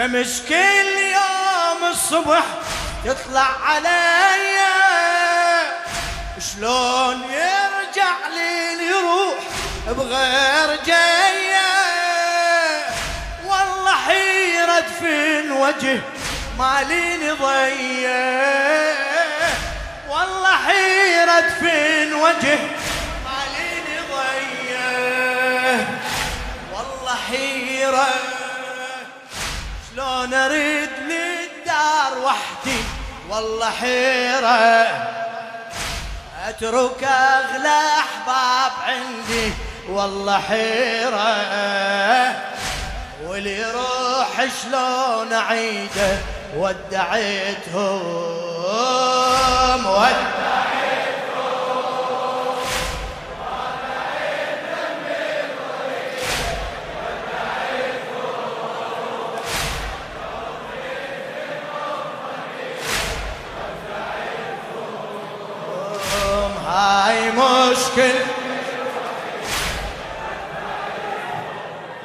شمس كل يوم الصبح تطلع علي. شلون يرجع لي يروح بغير جاية والله حيرة في الوجه مالي ضيه والله حيرة في الوجه مالي ضيه والله حيرة شلون أريد للدار وحدي والله حيرة. أترك أغلى أحباب عندي والله حيرة. واللي يروح شلون أعيده؟ ودعيتهم ودعيتهم. هاي مشكل؟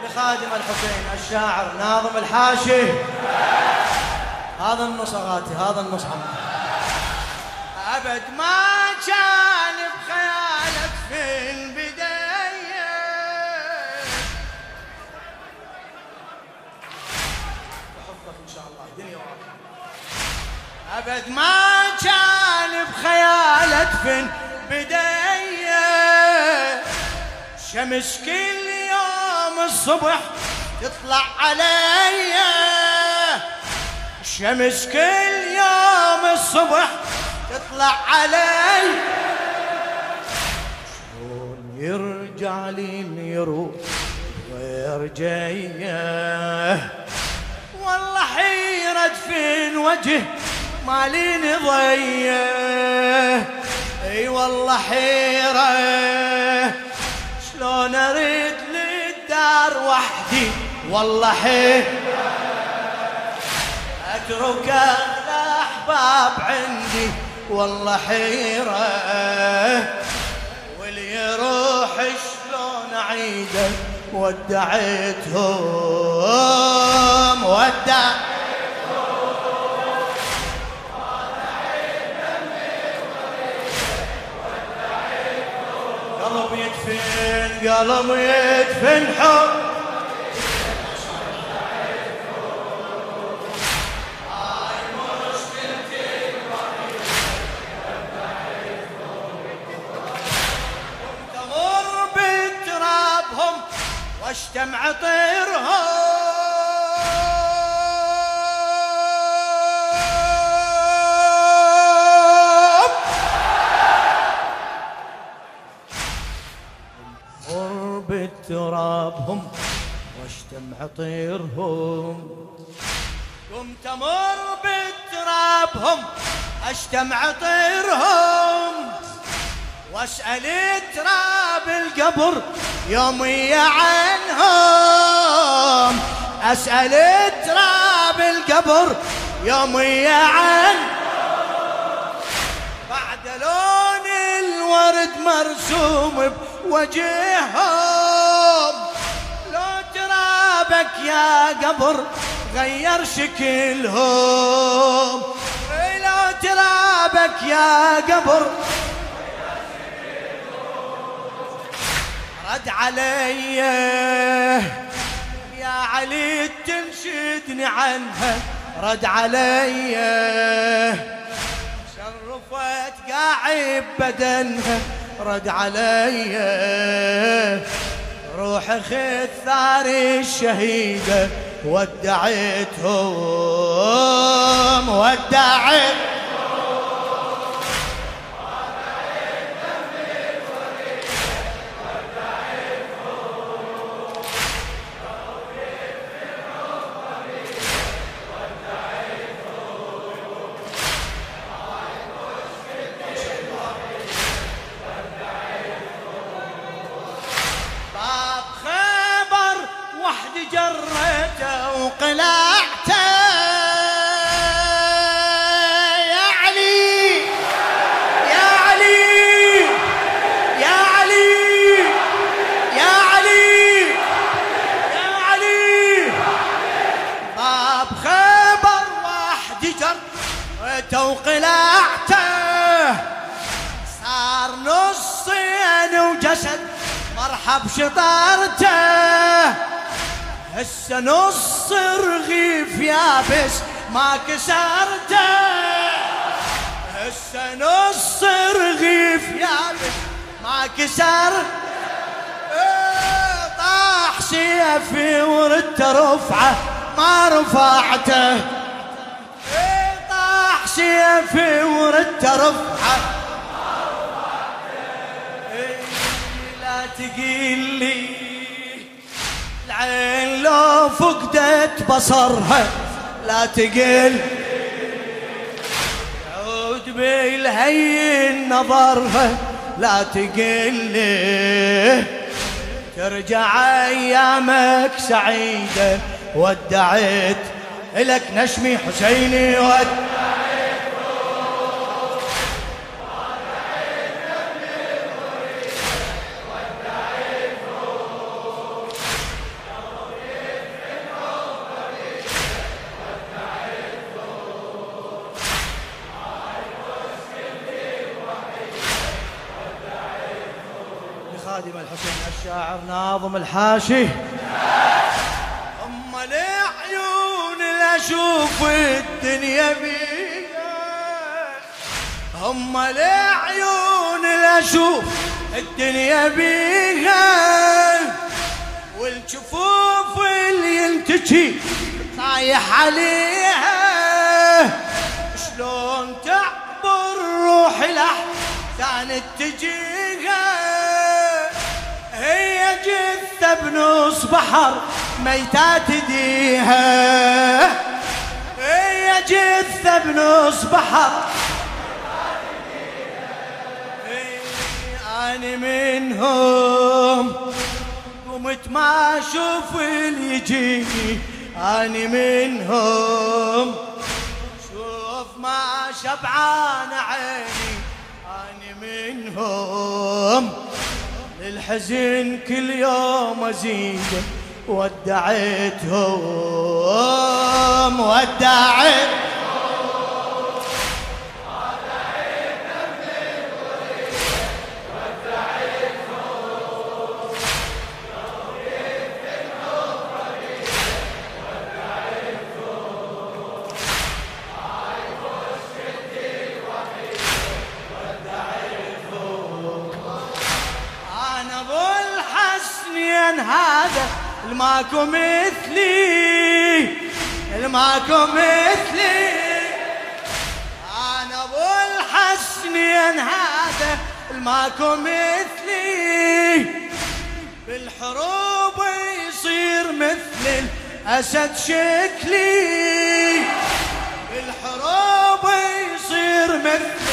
لخادم الحسين الشاعر ناظم الحاشي. هذا النص أغاتي هذا النص عمي أبد ما كان بخيالك في البداية. بحفظك إن شاء الله الدنيا وراك أبد ما كان بخيالك في البدايه شمس كل يوم الصبح تطلع علي شمس كل يوم الصبح تطلع علي شلون يرجع لي يروح ويرجيه والله حيرة في الوجه مالي ضيه حيرة شلون أريد للدار وحدي؟ والله حيرة اترك الاحباب عندي. والله حيرة. واللي يروح شلون أعيده؟ ودعيتهم ودع يدفن قلب يدفن حب تمر بترابهم بترابهم واشتمع طيرهم قمت أمر بترابهم اشتمع طيرهم وأسأل تراب القبر يومي عنهم. أسأل تراب القبر يومي عن بعد لون الورد مرسوم بوجههم. يا قبر غير شكلهم. لو ترابك يا قبر. رد علي. يا علي تنشدني عنها. رد علي. شرفت قاعد بدنها. رد علي. روح خذ ثار الشهيدة ودعتهم ودعت وقلعته صار نصين وجسد مرحب شطارته. هسه نص رغيف يابس ما كسرته. هسه نص رغيف يابس ما كسر. إيه، طاح سيفي وردت رفعه ما رفعته. سيفي وردت رفعه إيه، لا تقيل لي. العين لو فقدت بصرها. لا تقل يعود بالهين نظرها. لا تقل لي. ترجع أيامك سعيدة. ودعت لك نشمي حسيني ودعت لخادم الحسين الشاعر ناظم الحاشي. أم العيون اللي أشوف الدنيا بيها هم العيون اللي أشوف الدنيا بيها والجفوف اللي ينتجي طايح عليها. شلون تعبر روحي لحسن تجيها هي جثة بنص بحر ميتة تديها. هي جثة بنص بحر أنا منهم. قمت ما أشوف اللي يجيني. أنا منهم. شوف ما شبعان عيني. أنا منهم. للحزن كل يوم أزيد ودعتهم ودعت هذا الماكو مثلي الماكو مثلي. أنا أبو الحسنين هذا الماكو مثلي. بالحروب يصير مثل الأسد شكلي. بالحروب يصير مثل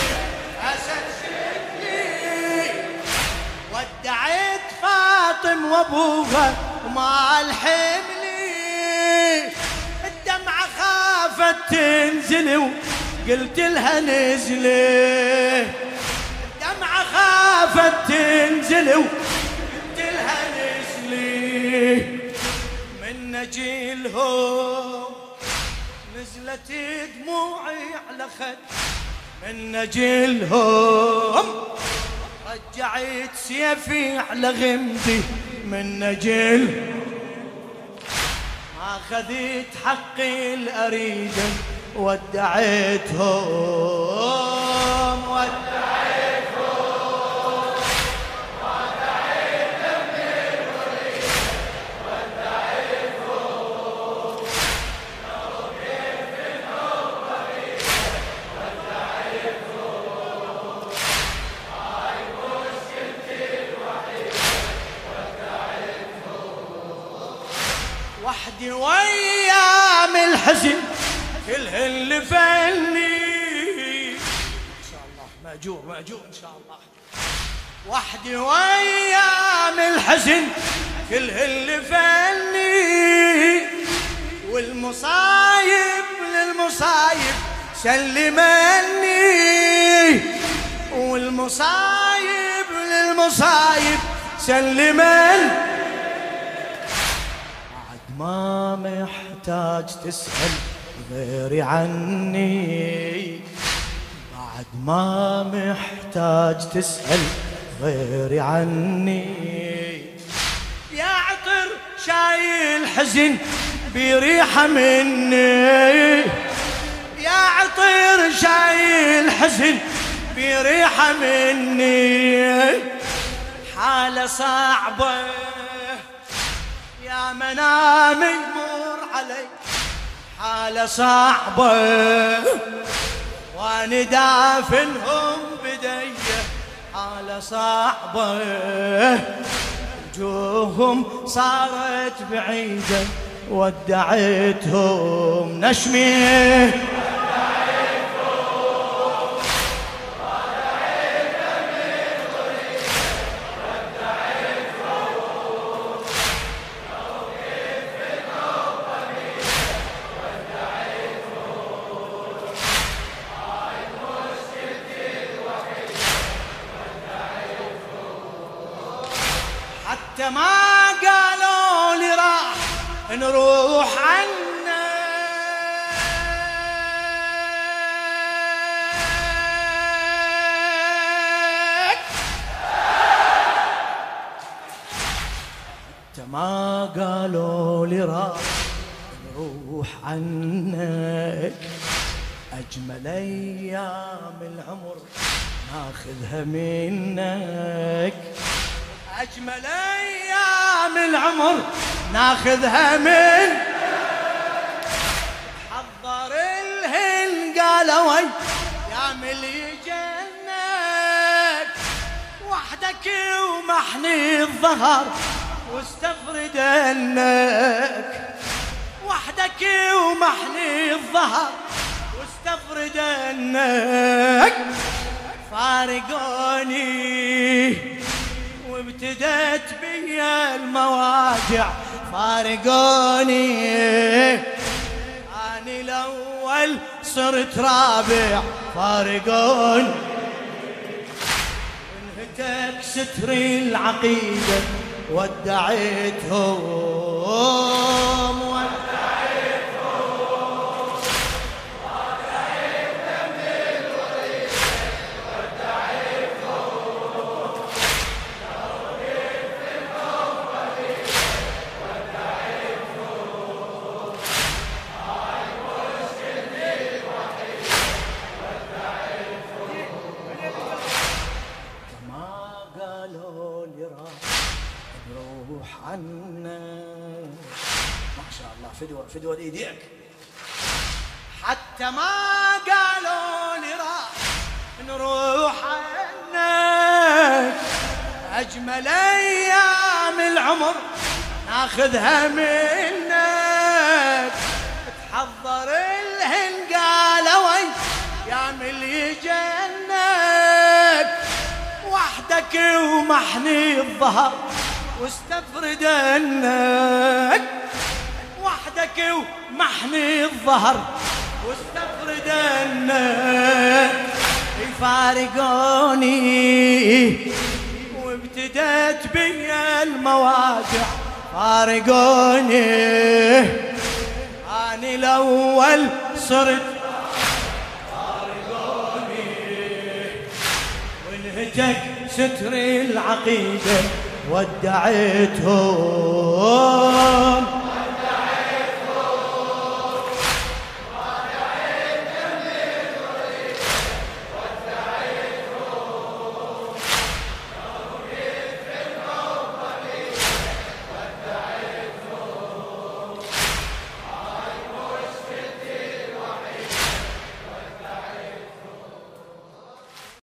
فاطم وابوها وما الحملي. الدمعة خافت تنزل وقلت لها نزلي. الدمعة خافت تنزل وقلت لها نزلي. من نجيلهم نزلت دموعي على خد. من نجيلهم رجعت سيفي على غمدي. من نجل ما خذيت حقي الأريد ودعيتهم ماجور إن شاء الله. وحدي وأيام الحزن كلهن فني. والمصايب للمصايب سلمني. والمصايب للمصايب سلمني. ما محتاج تسأل غيري عني. بعد ما محتاج تسأل غيري عني. يا عطر شايل حزن بريحة مني. يا عطر شايل حزن بريحة مني. حالة صعبة. يا منام يمر علي. حالة صعبة. وأنا دافنهم بدي حالة صعبة وجوههم صارت بعيدة ودعتهم نشمي. حتى ما قالوا لي راح نروح عنا. حتى ما قالوا لي راح نروح عنك أجمل أيام العمر ناخذها منك. أجمل أيام العمر ناخذها من حضر الهن قالوا يا ملي جنك وحدك ومحني الظهر واستفرد انك وحدك ومحني الظهر واستفرد انك فارقوني وابتدت بي المواجع. فارقوني. اني الأول صرت رابع. فارقوني انهتك ستري العقيدة ودعيتهم عنا. ما شاء الله فدوة فدوة ايديك حتى ما قالوا لي راح نروح عنك أجمل أيام العمر ناخذها منك. تحضر الهن قالوا يا ملي جنك. وحدك ومحني الظهر. واستفرد انك وحدك ومحني الظهر. واستفرد انك يفارقوني وابتدت بي المواجع. فارقوني اني الأول صرت. وانهتك ستر العقيدة. ودعيتهم.